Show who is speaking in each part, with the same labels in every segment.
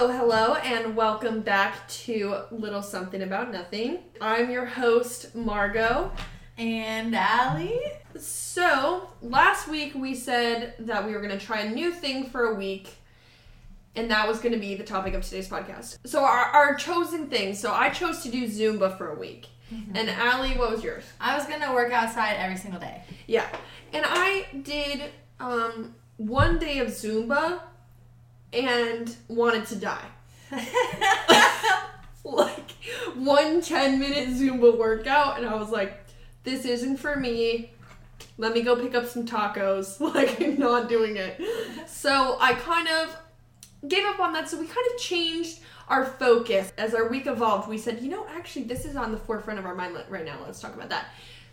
Speaker 1: Hello, hello, and welcome back to Little Something About Nothing. I'm your host, Margot.
Speaker 2: And Allie.
Speaker 1: So, last week we said that we were going to try a new thing for a week, and that was going to be the topic of today's podcast. So, our, our chosen thing, so I chose to do Zumba for a week. And Allie, what was yours?
Speaker 2: I was gonna work outside every single day.
Speaker 1: Yeah. And I did um, one day of Zumba and wanted to die. like one 10 minute Zumba workout, and I was like, this isn't for me. Let me go pick up some tacos. Like, I'm not doing it. So I kind of gave up on that. So we kind of changed our focus as our week evolved. We said, you know, actually, this is on the forefront of our mind right now. Let's talk about that.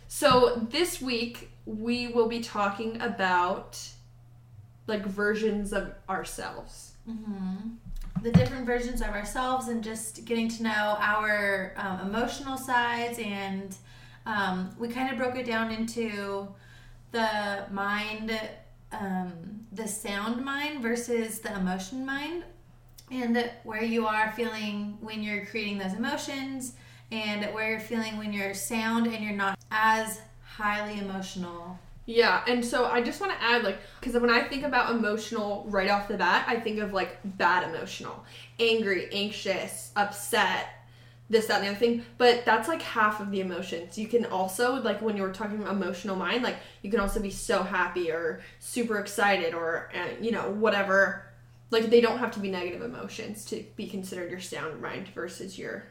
Speaker 1: So this week, we will be talking about like versions of ourselves.
Speaker 2: The different versions of ourselves and just getting to know our um, emotional sides. And um, we kind of broke it down into the mind, um, the sound mind versus the emotion mind. And where you are feeling when you're creating those emotions, and where you're feeling when you're sound and you're not as highly emotional
Speaker 1: Yeah, and so I just want to add, like, because when I think about emotional right off the bat, I think of like bad emotional, angry, anxious, upset, this, that, and the other thing. But that's like half of the emotions. You can also, like, when you were talking emotional mind, like, you can also be so happy or super excited or, you know, whatever. Like, they don't have to be negative emotions to be considered your sound mind versus your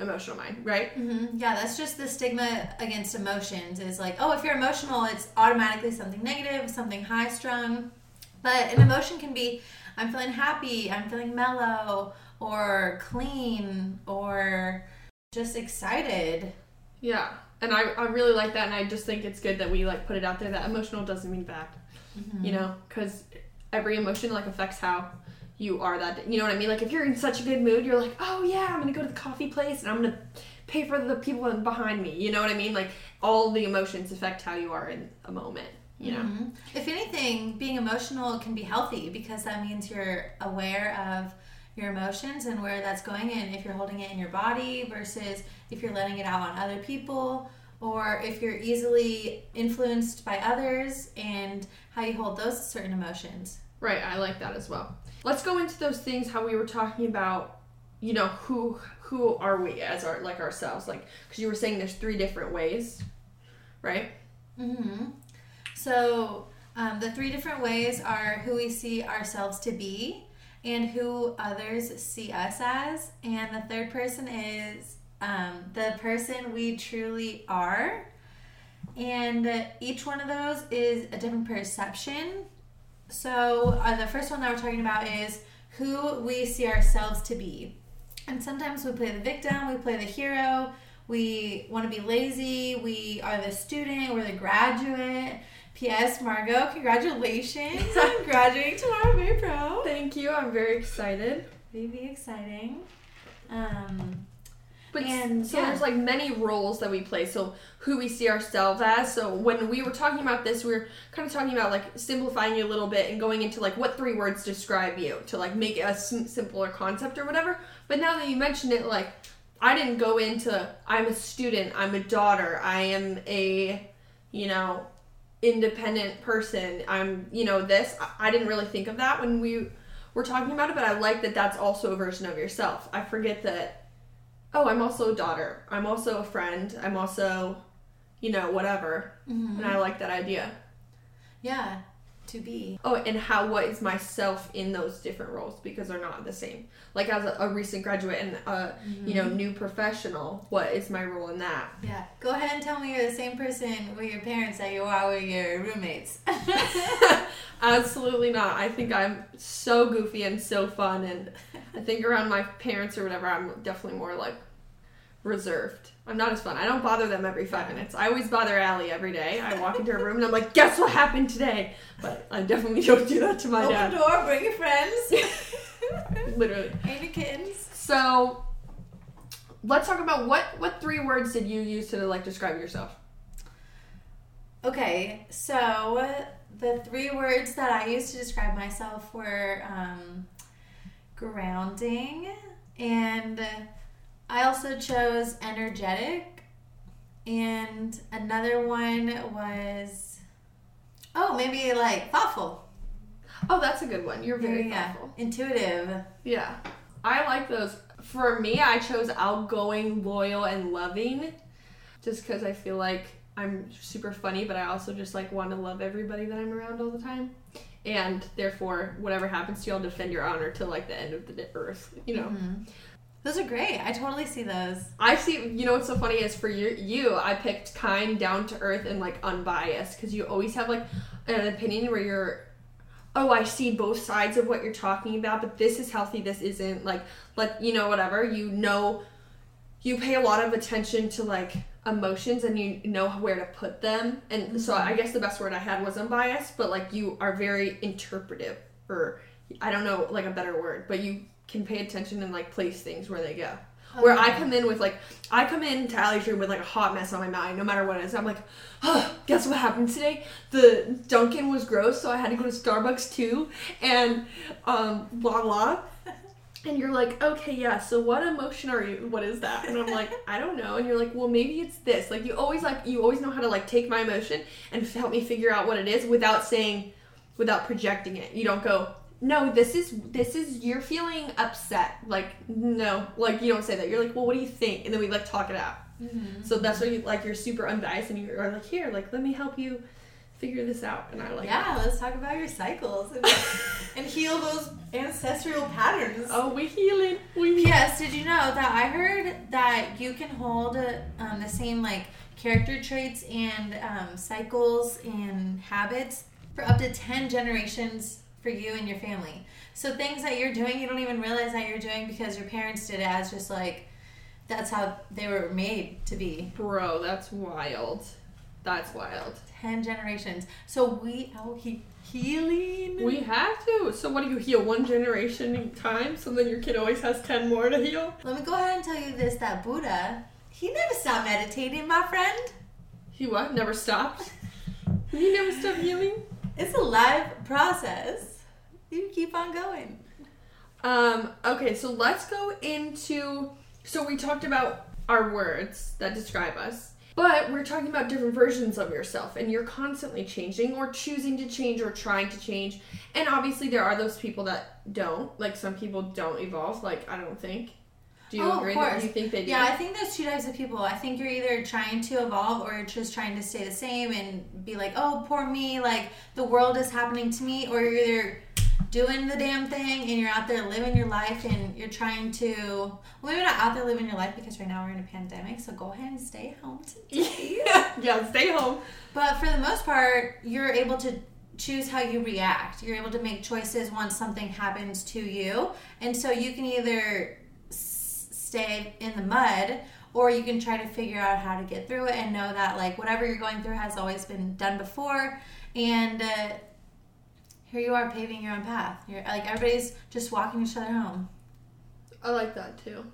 Speaker 1: emotional mind, right?
Speaker 2: hmm Yeah, that's just the stigma against emotions is like, oh, if you're emotional, it's automatically something negative, something high strung. But an emotion can be, I'm feeling happy, I'm feeling mellow, or clean, or just excited.
Speaker 1: Yeah, and I, I really like that, and I just think it's good that we like put it out there that emotional doesn't mean bad, you know, because every emotion like affects how you are that day. You know what I mean? Like if you're in such a good mood, you're like, oh yeah, I'm gonna go to the coffee place and I'm gonna pay for the people behind me. You know what I mean? Like all the emotions affect how you are in a moment. You know?
Speaker 2: Mhm. If anything, being emotional can be healthy because that means you're aware of your emotions and where that's going and if you're holding it in your body versus if you're letting it out on other people or if you're easily influenced by others and how you hold those certain emotions.
Speaker 1: Right, I like that as well. Let's go into those things how we were talking about, you know, who who are we as our like ourselves, like because you were saying there's three different ways, right?
Speaker 2: mm-hmm So, um, the three different ways are who we see ourselves to be, and who others see us as. And the third person is um, the person we truly are. And each one of those is a different perception. So, uh, the first one that we're talking about is who we see ourselves to be. And sometimes we play the victim, we play the hero, we want to be lazy, we are the student, we're the graduate. P.S. Margot, congratulations on graduating tomorrow. Very proud.
Speaker 1: Thank you. I'm very excited.
Speaker 2: Very exciting. Um,
Speaker 1: But
Speaker 2: And,
Speaker 1: so
Speaker 2: yeah.
Speaker 1: there's like many roles that we play. So who we see ourselves as. So when we were talking about this, we were kind of talking about like simplifying it a little bit and going into like what three words describe you to like make it a sim- simpler concept or whatever. But now that you mentioned it, like I didn't go into I'm a student, I'm a daughter, I am a you know independent person. I'm you know this. I, I didn't really think of that when we were talking about it, but I like that that's also a version of yourself. I forget that oh, I'm also a daughter. I'm also a friend. I'm also, you know, whatever. Mm-hmm. And I like that idea.
Speaker 2: yeah, to be.
Speaker 1: Oh, and how what is myself in those different roles because they're not the same. Like as a, a recent graduate and a you know mm-hmm. new professional, what is my role in that?
Speaker 2: Yeah. Go ahead and tell me you're the same person with your parents that you are with your roommates.
Speaker 1: Absolutely not. I think I'm so goofy and so fun, and I think around my parents or whatever, I'm definitely more like reserved. I'm not as fun. I don't bother them every five minutes. I always bother Allie every day. I walk into her room and I'm like, guess what happened today? But I definitely don't do that to my
Speaker 2: Open
Speaker 1: dad.
Speaker 2: the door, bring your friends.
Speaker 1: Literally.
Speaker 2: and your kittens.
Speaker 1: So let's talk about what what three words did you use to like describe yourself?
Speaker 2: Okay, so the three words that I used to describe myself were um, grounding. And I also chose energetic. And another one was, oh, maybe like thoughtful.
Speaker 1: Oh, that's a good one. You're very
Speaker 2: yeah.
Speaker 1: thoughtful.
Speaker 2: Intuitive.
Speaker 1: Yeah. I like those. For me, I chose outgoing, loyal, and loving just because I feel like I'm super funny, but I also just like want to love everybody that I'm around all the time. And therefore, whatever happens to you, I'll defend your honor till like the end of the earth, you know?
Speaker 2: Mhm. Those are great. I totally see those.
Speaker 1: I see. You know what's so funny is for you, you I picked kind, down to earth, and like unbiased because you always have like an opinion where you're, oh, I see both sides of what you're talking about, but this is healthy, this isn't. Like, like you know, whatever. You know, you pay a lot of attention to like emotions and you know where to put them. And so I mm-hmm. guess the best word I had was unbiased, but like you are very interpretive, or I don't know, like a better word, but you can pay attention and like place things where they go. Where I come in with like, I come in to Allie's room with like a hot mess on my mind, no matter what it is. I'm like, oh, guess what happened today? The Dunkin' was gross, so I had to go to Starbucks too, and um, blah blah. And you're like, okay, yeah. So what emotion are you? What is that? And I'm like, I don't know. And you're like, well, maybe it's this. Like you always like you always know how to like take my emotion and help me figure out what it is without saying, without projecting it. You don't go, no, this is this is you're feeling upset. Like no, like you don't say that. You're like, well, what do you think? And then we like talk it out. So that's why you like you're super unbiased and you're like, here, like let me help you figure this out. And I like,
Speaker 2: yeah, let's talk about your cycles and, and heal those ancestral patterns.
Speaker 1: oh, we healing. We
Speaker 2: Yes, did you know that I heard that you can hold um, the same like character traits and um, cycles and habits for up to 10 generations for you and your family. So things that you're doing, you don't even realize that you're doing because your parents did it as just like that's how they were made to be.
Speaker 1: Bro, that's wild. That's wild.
Speaker 2: 10 generations. So we out he- healing.
Speaker 1: We have to. So what do you heal one generation at a time? So then your kid always has ten more to heal.
Speaker 2: Let me go ahead and tell you this that Buddha, he never stopped meditating, my friend.
Speaker 1: He what? Never stopped. He never stopped healing.
Speaker 2: It's a live process. You keep on going.
Speaker 1: Um. Okay. So let's go into. So we talked about our words that describe us, but we're talking about different versions of yourself, and you're constantly changing, or choosing to change, or trying to change. And obviously, there are those people that don't. Like some people don't evolve. Like I don't think. Do you
Speaker 2: Oh, of
Speaker 1: agree?
Speaker 2: course.
Speaker 1: That, do you think they do?
Speaker 2: Yeah, I think there's two types of people. I think you're either trying to evolve or you're just trying to stay the same and be like, oh, poor me, like the world is happening to me, or you're either doing the damn thing and you're out there living your life and you're trying to, well, maybe not out there living your life because right now we're in a pandemic, so go ahead and stay home today.
Speaker 1: yeah. Stay home.
Speaker 2: But for the most part, you're able to choose how you react. You're able to make choices once something happens to you. And so you can either stay in the mud or you can try to figure out how to get through it and know that like whatever you're going through has always been done before and uh, here you are paving your own path. You're like everybody's just walking each other home.
Speaker 1: I like that too.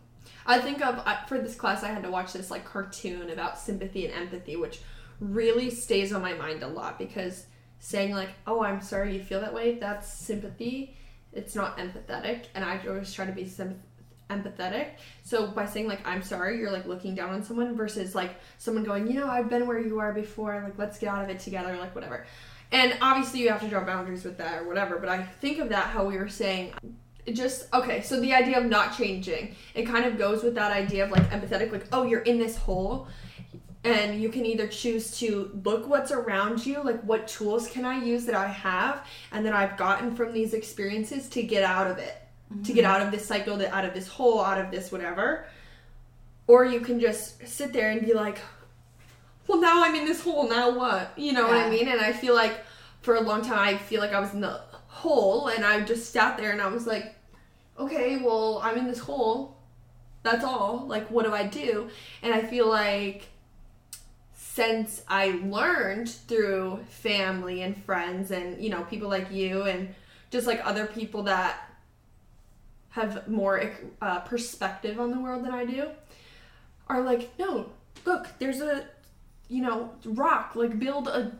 Speaker 1: I think of I, for this class I had to watch this like cartoon about sympathy and empathy, which really stays on my mind a lot because saying like, "Oh, I'm sorry you feel that way," that's sympathy. It's not empathetic, and I always try to be sympath- empathetic. So by saying like, "I'm sorry," you're like looking down on someone versus like someone going, "You know, I've been where you are before. Like, let's get out of it together." Like whatever. And obviously you have to draw boundaries with that or whatever. But I think of that how we were saying it just okay so the idea of not changing it kind of goes with that idea of like empathetic like oh you're in this hole and you can either choose to look what's around you like what tools can i use that i have and that i've gotten from these experiences to get out of it to get out of this cycle that out of this hole out of this whatever. Or you can just sit there and be like well now i'm in this hole now what? You know what i mean? And i feel like for a long time i feel like i was in the hole and i just sat there and i was like okay well i'm in this hole. That's all. Like what do i do? And i feel like since i learned through family and friends and you know people like you and just like other people that have more uh, perspective on the world than i do are like no look there's a you know rock like build a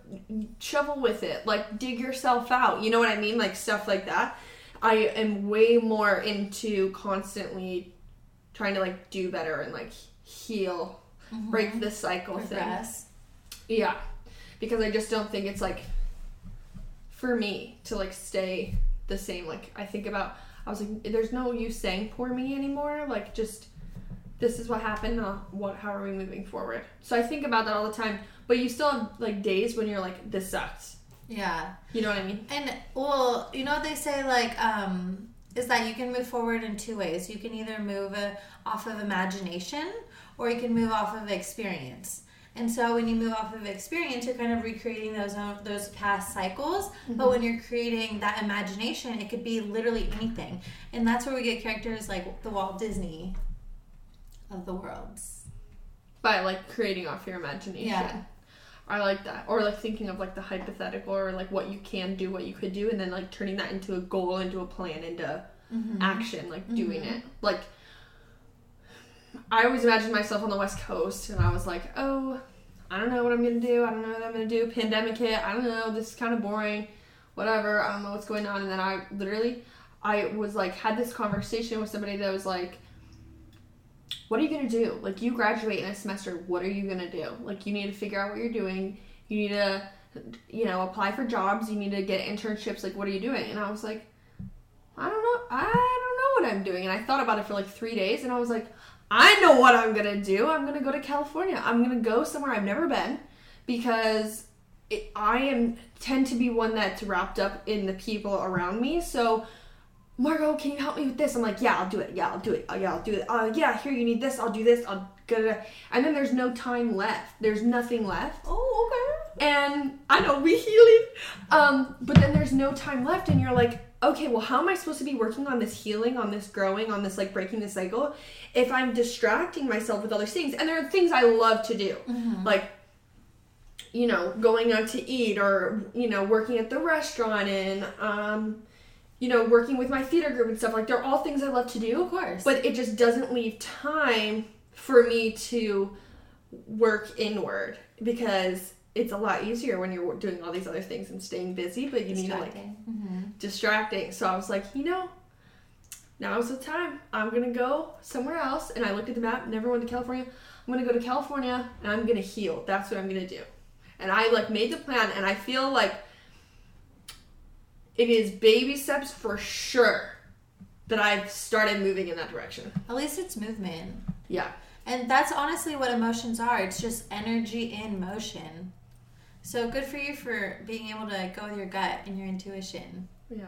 Speaker 1: shovel with it like dig yourself out you know what i mean like stuff like that I am way more into constantly trying to like do better and like heal, break the cycle thing. Yeah. Because I just don't think it's like for me to like stay the same. Like I think about I was like there's no use saying poor me anymore. Like just this is what happened, uh, what how are we moving forward? So I think about that all the time. But you still have like days when you're like this sucks.
Speaker 2: Yeah.
Speaker 1: You know what I mean?
Speaker 2: And well, you know what they say like um is that you can move forward in two ways. You can either move uh, off of imagination or you can move off of experience. And so when you move off of experience, you're kind of recreating those own, those past cycles. But mm-hmm. when you're creating that imagination, it could be literally anything. And that's where we get characters like the Walt Disney of the worlds.
Speaker 1: By like creating off your imagination.
Speaker 2: Yeah.
Speaker 1: I like that. Or like thinking of like the hypothetical or like what you can do, what you could do, and then like turning that into a goal, into a plan, into mm-hmm. action, like doing mm-hmm. it. Like I always imagined myself on the West Coast and I was like, oh, I don't know what I'm gonna do, I don't know what I'm gonna do. Pandemic hit, I don't know, this is kinda boring, whatever, I don't know what's going on. And then I literally I was like had this conversation with somebody that was like what are you gonna do? Like you graduate in a semester, what are you gonna do? Like you need to figure out what you're doing. You need to, you know, apply for jobs. You need to get internships. Like what are you doing? And I was like, I don't know. I don't know what I'm doing. And I thought about it for like three days, and I was like, I know what I'm gonna do. I'm gonna go to California. I'm gonna go somewhere I've never been because it, I am tend to be one that's wrapped up in the people around me. So Margot, can you help me with this? I'm like, yeah, I'll do it. Yeah, I'll do it. Yeah, I'll do it. Uh, yeah, here, you need this. I'll do this. I'll it. And then there's no time left. There's nothing left.
Speaker 2: Oh, okay.
Speaker 1: And I know we healing. Um, but then there's no time left, and you're like, okay, well, how am I supposed to be working on this healing, on this growing, on this like breaking the cycle, if I'm distracting myself with other things? And there are things I love to do, like you know, going out to eat or, you know, working at the restaurant and, um, you know, working with my theater group and stuff. Like, they're all things I love to do.
Speaker 2: Of course.
Speaker 1: But it just doesn't leave time for me to work inward because it's a lot easier when you're doing all these other things and staying busy, but you need to, like,
Speaker 2: Distracting. Mm-hmm.
Speaker 1: distracting. So I was like, you know, now's the time. I'm gonna go somewhere else. And I looked at the map, never went to California. I'm gonna go to California and I'm gonna heal. That's what I'm gonna do. And I like made the plan and I feel like it is baby steps for sure that I've started moving in that direction.
Speaker 2: At least it's movement.
Speaker 1: Yeah.
Speaker 2: And that's honestly what emotions are. It's just energy in motion. So good for you for being able to go with your gut and your intuition.
Speaker 1: Yeah.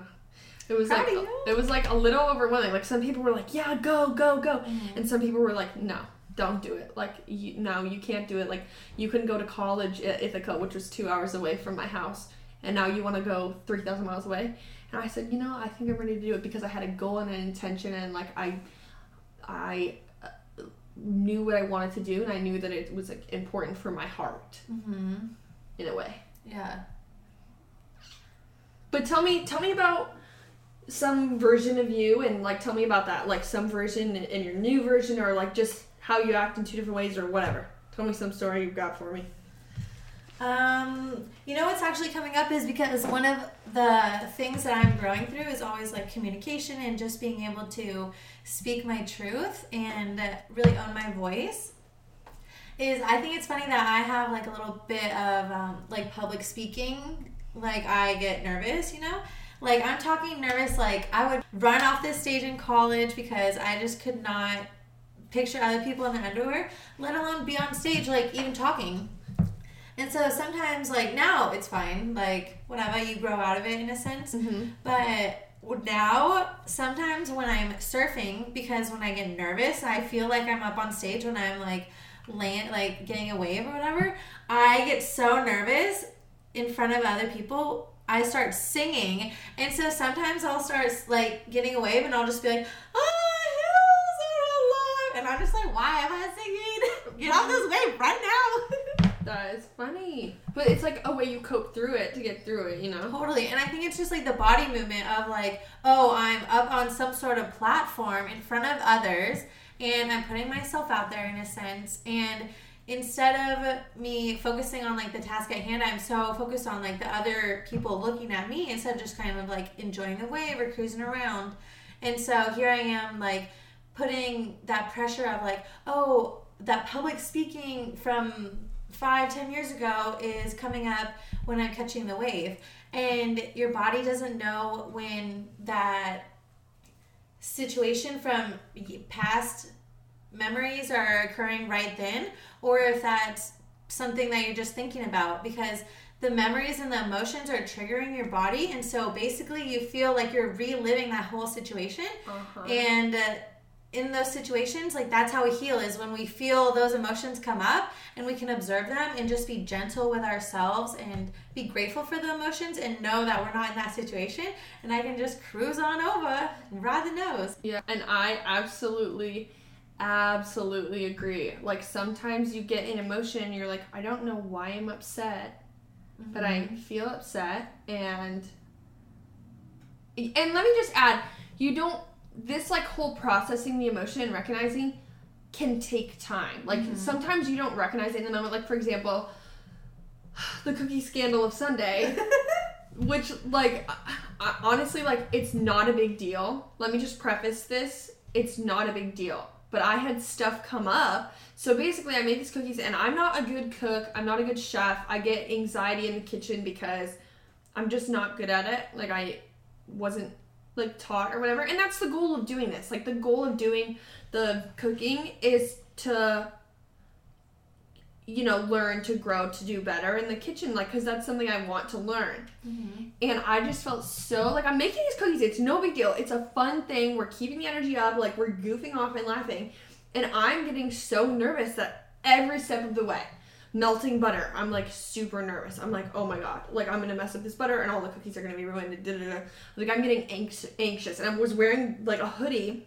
Speaker 1: It was
Speaker 2: Proud
Speaker 1: like it was like a little overwhelming. Like some people were like, "Yeah, go, go, go,"
Speaker 2: Mm-hmm.
Speaker 1: and some people were like, "No, don't do it. Like, you, no, you can't do it. Like, you couldn't go to college at Ithaca, which was two hours away from my house, and now you want to go three thousand miles away." And I said, "You know, I think I'm ready to do it because I had a goal and an intention, and like I, I." uh, knew what I wanted to do and I knew that it was like important for my heart
Speaker 2: Mm-hmm.
Speaker 1: In a way.
Speaker 2: Yeah.
Speaker 1: But tell me, tell me about some version of you, and like tell me about that, like some version in- in your new version, or like just how you act in two different ways, or whatever. Tell me some story you've got for me.
Speaker 2: Um, you know what's actually coming up is because one of the things that I'm growing through is always like communication and just being able to speak my truth and really own my voice. Is I think it's funny that I have like a little bit of um, like public speaking. Like I get nervous, you know. Like I'm talking nervous. Like I would run off this stage in college because I just could not picture other people in their underwear, let alone be on stage, like even talking. And so sometimes, like now, it's fine. Like whatever, you grow out of it in a sense. But now, sometimes when I'm surfing, because when I get nervous, I feel like I'm up on stage when I'm like land, like getting a wave or whatever. I get so nervous in front of other people. I start singing, and so sometimes I'll start like getting a wave, and I'll just be like, "Oh, hills are alive," and I'm just like, "Why am I singing? Get off this wave right now!"
Speaker 1: That is funny, but it's like a way you cope through it to get through it, you know.
Speaker 2: Totally. And I think it's just like the body movement of like, oh, I'm up on some sort of platform in front of others and I'm putting myself out there in a sense. And instead of me focusing on like the task at hand, I'm so focused on like the other people looking at me instead of just kind of like enjoying the wave or cruising around. And so here I am like putting that pressure of like, oh, that public speaking from five, ten years ago is coming up when I'm catching the wave. And your body doesn't know when that situation from past memories are occurring right then or if that's something that you're just thinking about because the memories and the emotions are triggering your body and so basically you feel like you're reliving that whole situation
Speaker 1: Uh-huh.
Speaker 2: and uh, in those situations like that's how we heal is when we feel those emotions come up and we can observe them and just be gentle with ourselves and be grateful for the emotions and know that we're not in that situation and i can just cruise on over and ride the nose
Speaker 1: Yeah, and I absolutely, absolutely agree. Like sometimes you get an emotion and you're like, I don't know why I'm upset, but I mm-hmm. feel upset and and let me just add, you don't this like whole processing the emotion and recognizing can take time. Like mm-hmm. sometimes you don't recognize it in the moment. Like for example, the cookie scandal of Sunday which like honestly like it's not a big deal. Let me just preface this. It's not a big deal. But i had stuff come up. So basically i made these cookies and i'm not a good cook. I'm not a good chef. I get anxiety in the kitchen because i'm just not good at it. Like i wasn't like taught or whatever and that's the goal of doing this. Like the goal of doing the cooking is to you know learn to grow to do better in the kitchen like because that's something i want to learn. Mm-hmm. And i just felt so like i'm making these cookies it's no big deal. It's a fun thing we're keeping the energy up like we're goofing off and laughing. And i'm getting so nervous that every step of the way melting butter i'm like super nervous i'm like oh my god like i'm gonna mess up this butter and all the cookies are gonna be ruined da, da, da. like i'm getting anx- anxious and i was wearing like a hoodie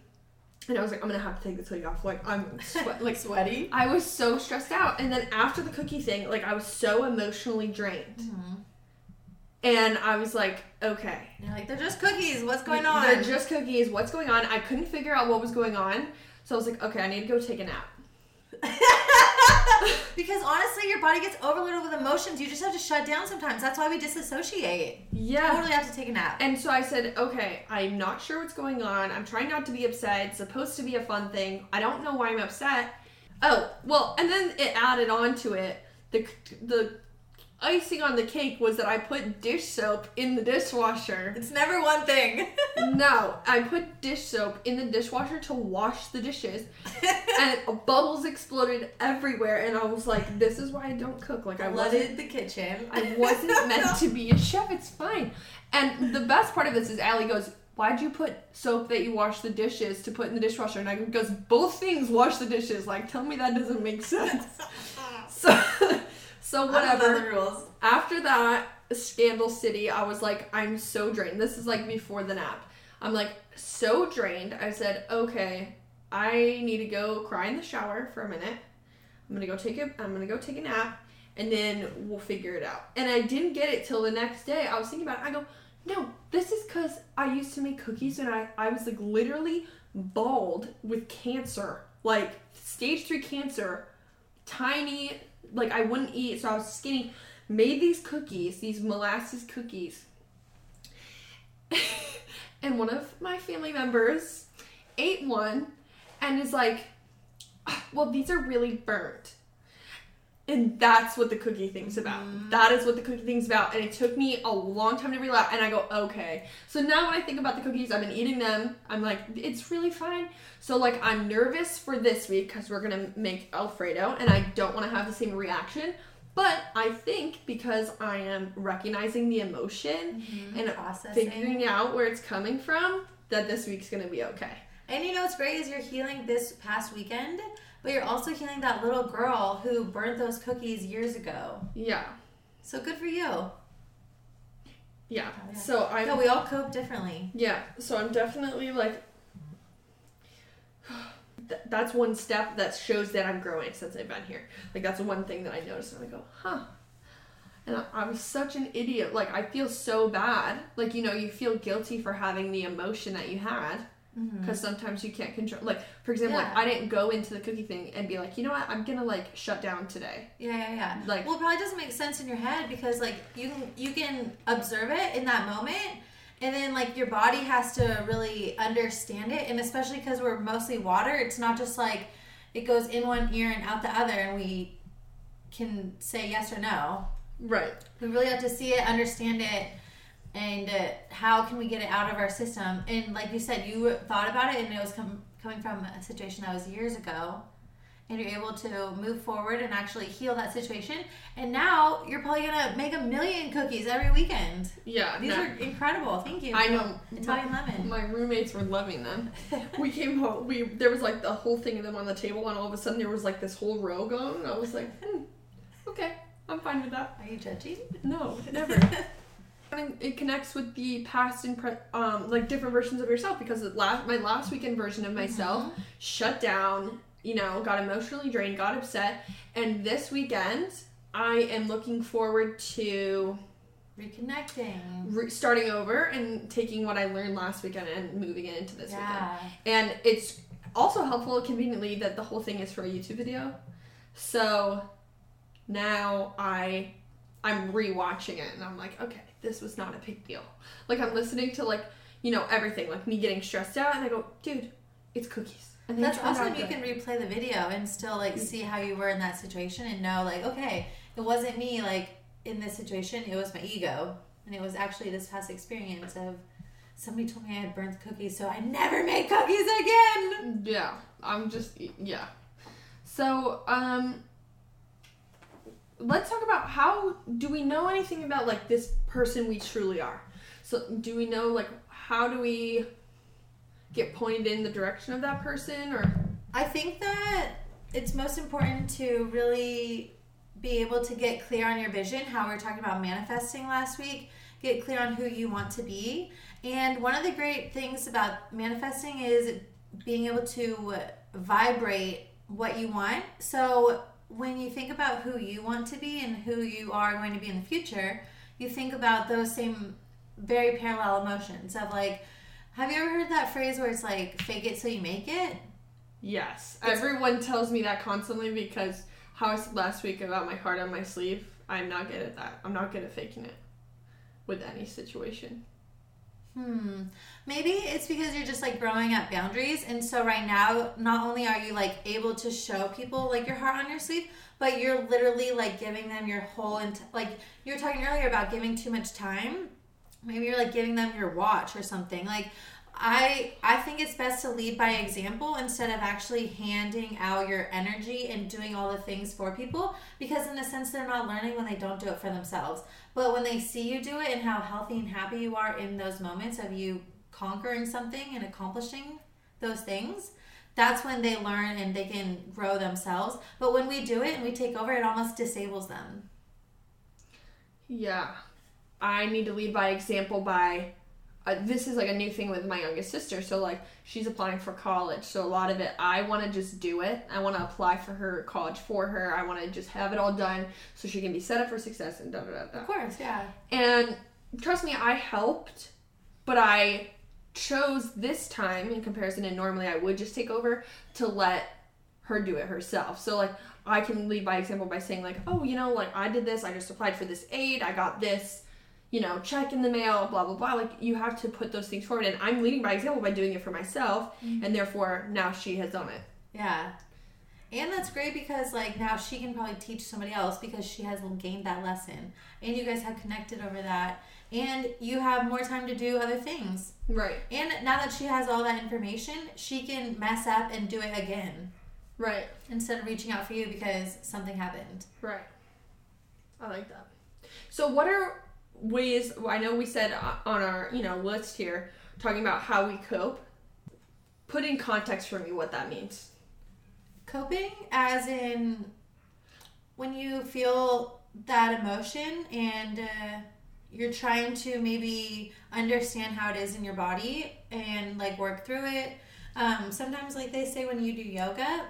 Speaker 1: and i was like i'm gonna have to take this hoodie off like i'm sweat like
Speaker 2: sweaty
Speaker 1: I was so stressed out. And then after the cookie thing, like I was so emotionally drained. Mm-hmm. And I was like, okay.
Speaker 2: you're like they're just cookies what's going on
Speaker 1: They're just cookies. What's going on? I couldn't figure out what was going on. So I was like, okay, I need to go take a nap.
Speaker 2: because honestly, your body gets overloaded with emotions. You just have to shut down sometimes. That's why we disassociate.
Speaker 1: Yeah.
Speaker 2: Totally have to take a nap.
Speaker 1: And so I said, okay, I'm not sure what's going on. I'm trying not to be upset. It's supposed to be a fun thing. I don't know why I'm upset. Oh, well, and then it added on to it. The, the icing on the cake was that I put dish soap in the dishwasher.
Speaker 2: It's never one thing.
Speaker 1: No, I put dish soap in the dishwasher to wash the dishes, and bubbles exploded everywhere. And I was like, "This is why I don't cook. Like I
Speaker 2: flooded the kitchen.
Speaker 1: I wasn't meant to be a chef. It's fine." And the best part of this is Allie goes, "Why'd you put soap that you wash the dishes to put in the dishwasher?" And I goes, "Both things wash the dishes. Like, tell me that doesn't make sense." So, so whatever.
Speaker 2: the rules.
Speaker 1: after that scandal city i was like i'm so drained. This is like before the nap. I'm like so drained. I said okay i need to go cry in the shower for a minute. I'm gonna go take a i'm gonna go take a nap and then we'll figure it out. And i didn't get it till the next day. I was thinking about it. I go no this is because i used to make cookies and i i was like literally bald with cancer like stage three cancer tiny like I wouldn't eat, so I was skinny. Made these cookies, these molasses cookies. and one of my family members ate one and is like, "Ah, well, these are really burnt. And that's what the cookie thing's about. Mm. That is what the cookie thing's about. And it took me a long time to realize. And I go, okay. So now when I think about the cookies, I've been eating them. I'm like, it's really fine. So like, I'm nervous for this week because we're gonna make Alfredo, and I don't want to have the same reaction. But I think because I am recognizing the emotion mm-hmm. and
Speaker 2: Processing.
Speaker 1: figuring out where it's coming from, that this week's gonna be okay.
Speaker 2: And you know what's great is you're healing this past weekend, but you're also healing that little girl who burnt those cookies years ago.
Speaker 1: Yeah,
Speaker 2: So good for you.
Speaker 1: yeah.
Speaker 2: Yeah.
Speaker 1: So I'm
Speaker 2: No, we all cope differently.
Speaker 1: Yeah, so I'm definitely like. Th- That's one step that shows that I'm growing since I've been here. Like, that's one thing that I noticed, and I go, huh. And I, I was such an idiot. Like, I feel so bad. Like, you know, you feel guilty for having the emotion that you had. Because sometimes you can't control. Like for example, like
Speaker 2: Mm-hmm.
Speaker 1: I didn't go into the cookie thing and be like, you know what, I'm gonna like shut down today.
Speaker 2: Yeah, yeah, yeah.
Speaker 1: Like-
Speaker 2: well, it probably doesn't make sense in your head because like you can you can observe it in that moment, and then like your body has to really understand it, and especially because we're mostly water, it's not just like it goes in one ear and out the other, and we can say yes or no.
Speaker 1: Right.
Speaker 2: We really have to see it, understand it, and uh, how can we get it out of our system? And like you said, you thought about it, and it was com- coming from a situation that was years ago, and you're able to move forward and actually heal that situation. And now you're probably gonna make a million cookies every weekend.
Speaker 1: Yeah.
Speaker 2: These
Speaker 1: no.
Speaker 2: are incredible. Thank you.
Speaker 1: I know.
Speaker 2: Italian lemon.
Speaker 1: My roommates were loving them. we came home. We there was like the whole thing of them on the table, and all of a sudden there was like this whole row going. And I was like, hmm, okay, I'm fine with that.
Speaker 2: Are you judging?
Speaker 1: No, never. Mean, it connects with the past and pre- um like different versions of yourself because last my last weekend version of myself
Speaker 2: Mm-hmm.
Speaker 1: shut down. You know, got emotionally drained, got upset, and this weekend I am looking forward to
Speaker 2: Reconnecting.
Speaker 1: re- starting over and taking what I learned last weekend and moving it into this weekend. And it's also helpful conveniently that the whole thing is for a YouTube video. So now I I'm rewatching it and I'm like, okay, this was not a big deal. Like I'm listening to like, you know, everything, like me getting stressed out and I go, dude, it's cookies. And
Speaker 2: That's awesome. You
Speaker 1: good.
Speaker 2: can replay the video and still like see how you were in that situation and know like, okay, it wasn't me like in this situation, it was my ego. And it was actually this past experience of somebody told me I had burnt cookies, so I never make cookies again.
Speaker 1: Yeah, I'm just yeah. So, um let's talk about how do we know anything about like this person we truly are? So, do we know like how do we get pointed in the direction of that person or
Speaker 2: I think that it's most important to really be able to get clear on your vision, how we were talking about manifesting last week, get clear on who you want to be. And one of the great things about manifesting is being able to vibrate what you want. So when you think about who you want to be and who you are going to be in the future, you think about those same very parallel emotions of like, have you ever heard that phrase where it's like fake it till you make it?
Speaker 1: Yes. Everyone tells me that constantly because how I said last week about my heart on my sleeve, I'm not good at that. I'm not good at faking it with any situation.
Speaker 2: Hmm. Maybe it's because you're just like growing up boundaries. And so right now, not only are you like able to show people like your heart on your sleeve, but you're literally like giving them your whole, ent- like you were talking earlier about giving too much time. Maybe you're like giving them your watch or something. Like, I I think it's best to lead by example instead of actually handing out your energy and doing all the things for people because in a sense they're not learning when they don't do it for themselves. But when they see you do it and how healthy and happy you are in those moments of you conquering something and accomplishing those things, that's when they learn and they can grow themselves. But when we do it and we take over, it almost disables them.
Speaker 1: Yeah. I need to lead by example by uh, this is like a new thing with my youngest sister. So like she's applying for college. So a lot of it I want to just do it. I want to apply for her college for her. I want to just have it all done so she can be set up for success and da da da da.
Speaker 2: Of course, yeah.
Speaker 1: And trust me, I helped, but I chose this time in comparison and normally I would just take over to let her do it herself. So like I can lead by example by saying like, "Oh, you know, like I did this. I just applied for this aid. I got this, you know, check in the mail, blah blah blah." Like you have to put those things forward and I'm leading by example by doing it for myself mm-hmm. and therefore now she has done it.
Speaker 2: Yeah. And that's great because like now she can probably teach somebody else because she has gained that lesson. And you guys have connected over that. And you have more time to do other things.
Speaker 1: Right.
Speaker 2: And now that she has all that information, she can mess up and do it again
Speaker 1: Right.
Speaker 2: instead of reaching out for you because something happened.
Speaker 1: Right. I like that. So, what are ways? I know we said on our you know list here talking about how we cope. Put in context for me what that means.
Speaker 2: Coping, as in when you feel that emotion and uh, you're trying to maybe understand how it is in your body and like work through it. Um, sometimes, like they say, when you do yoga,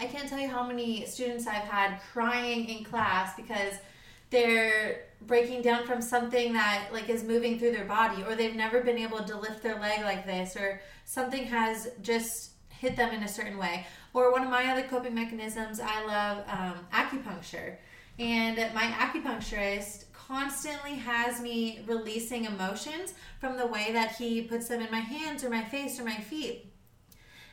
Speaker 2: I can't tell you how many students I've had crying in class because they're breaking down from something that like is moving through their body or they've never been able to lift their leg like this or something has just hit them in a certain way. Or one of my other coping mechanisms i love um, acupuncture. And my acupuncturist constantly has me releasing emotions from the way that he puts them in my hands or my face or my feet.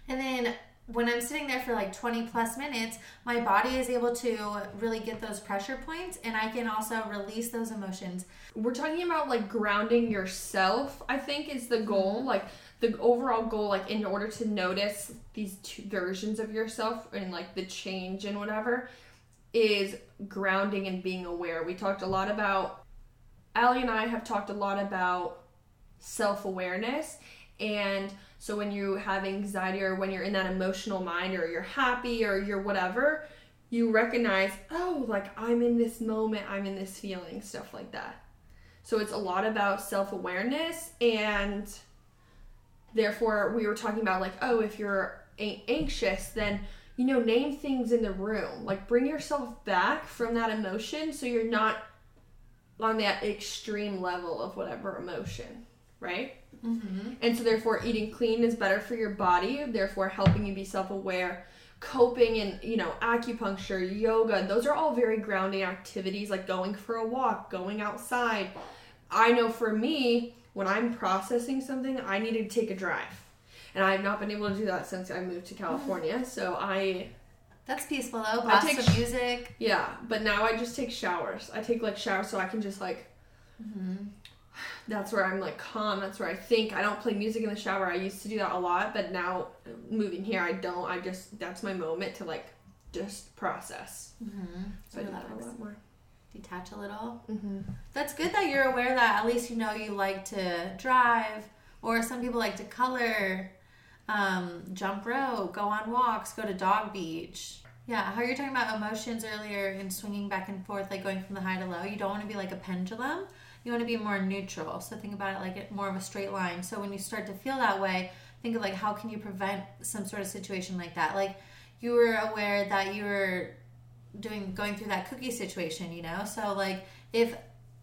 Speaker 2: And then when I'm sitting there for like 20 plus minutes, my body is able to really get those pressure points and I can also release those emotions.
Speaker 1: We're talking about like grounding yourself, I think is the goal.
Speaker 2: Mm-hmm.
Speaker 1: Like the overall goal, like in order to notice these two versions of yourself and like the change and whatever, is grounding and being aware. We talked a lot about, Allie and I have talked a lot about self awareness. And so when you have anxiety or when you're in that emotional mind or you're happy or you're whatever, you recognize, oh, like I'm in this moment, I'm in this feeling, stuff like that. So it's a lot about self awareness and therefore we were talking about like, oh, if you're a- anxious, then you know, name things in the room. Like bring yourself back from that emotion so you're not on that extreme level of whatever emotion, right?
Speaker 2: Mm-hmm.
Speaker 1: And so, therefore, eating clean is better for your body, therefore, helping you be self aware. Coping and, you know, acupuncture, yoga, those are all very grounding activities, like going for a walk, going outside. I know for me, when I'm processing something, I need to take a drive. And I've not been able to do that since I moved to California. So, I,
Speaker 2: That's peaceful though.
Speaker 1: I take
Speaker 2: some music.
Speaker 1: yeah, but now I just take showers. I take like showers so I can just like
Speaker 2: Mm-hmm.
Speaker 1: That's where I'm like calm. That's where I think. I don't play music in the shower. I used to do that a lot, but now moving here, I don't. I just that's my moment to like just process.
Speaker 2: Mm-hmm.
Speaker 1: So I do that a lot more.
Speaker 2: Detach a little.
Speaker 1: Mm-hmm.
Speaker 2: That's good that you're aware that at least you know you like to drive, or some people like to color, um, jump rope, go on walks, go to dog beach. Yeah, how you're talking about emotions earlier and swinging back and forth, like going from the high to low. You don't want to be like a pendulum. You want to be more neutral. So think about it like it more of a straight line. So when you start to feel that way, think of like how can you prevent some sort of situation like that. Like you were aware that you were doing going through that cookie situation, you know. So like if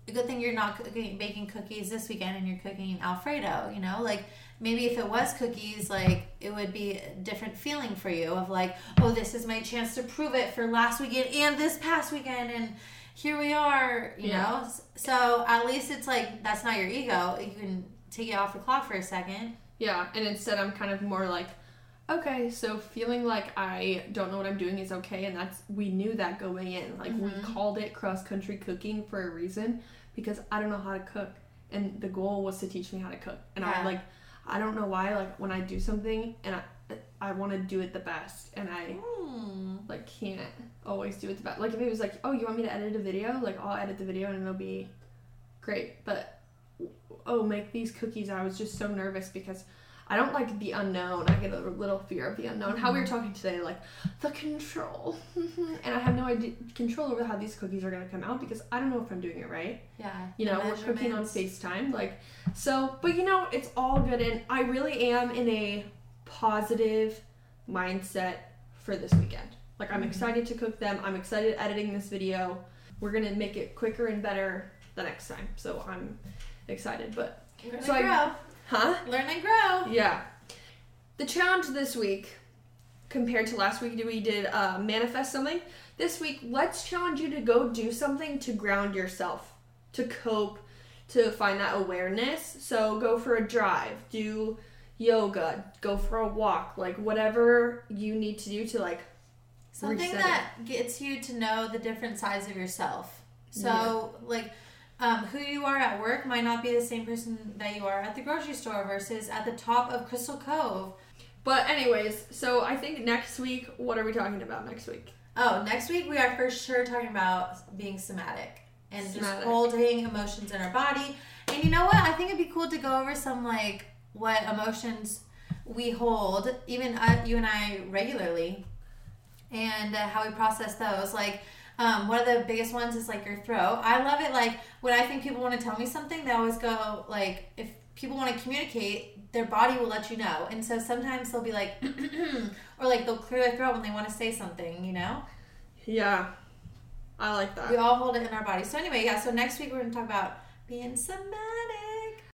Speaker 2: a good thing you're not cooking baking cookies this weekend and you're cooking alfredo you know like maybe if it was cookies like it would be a different feeling for you of like oh this is my chance to prove it for last weekend and this past weekend and here we are you
Speaker 1: Yeah.
Speaker 2: know so at least it's like that's not your ego you can take it off the clock for a second
Speaker 1: Yeah, and instead I'm kind of more like, okay, so feeling like I don't know what I'm doing is okay, and that's we knew that going in. Like we
Speaker 2: Mhm.
Speaker 1: called it cross country cooking for a reason because I don't know how to cook, and the goal was to teach me how to cook. And I
Speaker 2: Yeah.
Speaker 1: like, I don't know why like when I do something and I I want to do it the best, and I
Speaker 2: Hmm.
Speaker 1: like can't always do it the best. Like if it was like, oh, you want me to edit a video? Like I'll edit the video and it'll be great. But oh, make these cookies. I was just so nervous because I don't like the unknown. I get a little fear of the unknown. How we were talking today, like the control, and I have no idea control over how these cookies are gonna come out because I don't know if I'm doing it right.
Speaker 2: yeah
Speaker 1: You know, we're cooking on. FaceTime. Like, so, but you know, it's all good. And I really am in a positive mindset for this weekend. Like, I'm
Speaker 2: Mhm.
Speaker 1: excited to cook them. I'm excited editing this video. We're going to make it quicker and better the next time. So I'm excited. But,
Speaker 2: Learn
Speaker 1: So
Speaker 2: and
Speaker 1: I-
Speaker 2: grow.
Speaker 1: huh?
Speaker 2: Learn and grow.
Speaker 1: Yeah. The challenge this week, compared to last week, we did uh, manifest something. This week, let's challenge you to go do something to ground yourself, to cope, to find that awareness. So go for a drive, do yoga, go for a walk, like whatever you need to do to like.
Speaker 2: Something that gets you to know the different sides of yourself. So,
Speaker 1: Yeah.
Speaker 2: like, um, who you are at work might not be the same person that you are at the grocery store versus at the top of Crystal Cove.
Speaker 1: But anyways, so I think next week, what are we talking about next week?
Speaker 2: Oh, next week we are for sure talking about being somatic and just
Speaker 1: Somatic.
Speaker 2: holding emotions in our body. And you know what? I think it'd be cool to go over some like what emotions we hold, even uh, you and I regularly, and uh, how we process those. Like um, one of the biggest ones is like your throat. I love it. Like when I think people want to tell me something, they always go like if people want to communicate, their body will let you know. And so sometimes they'll be like, or like they'll clear their throat when they want to say something. You know.
Speaker 1: Yeah. I like that.
Speaker 2: We all hold it in our body. So anyway, yeah. So next week we're gonna talk about being somebody.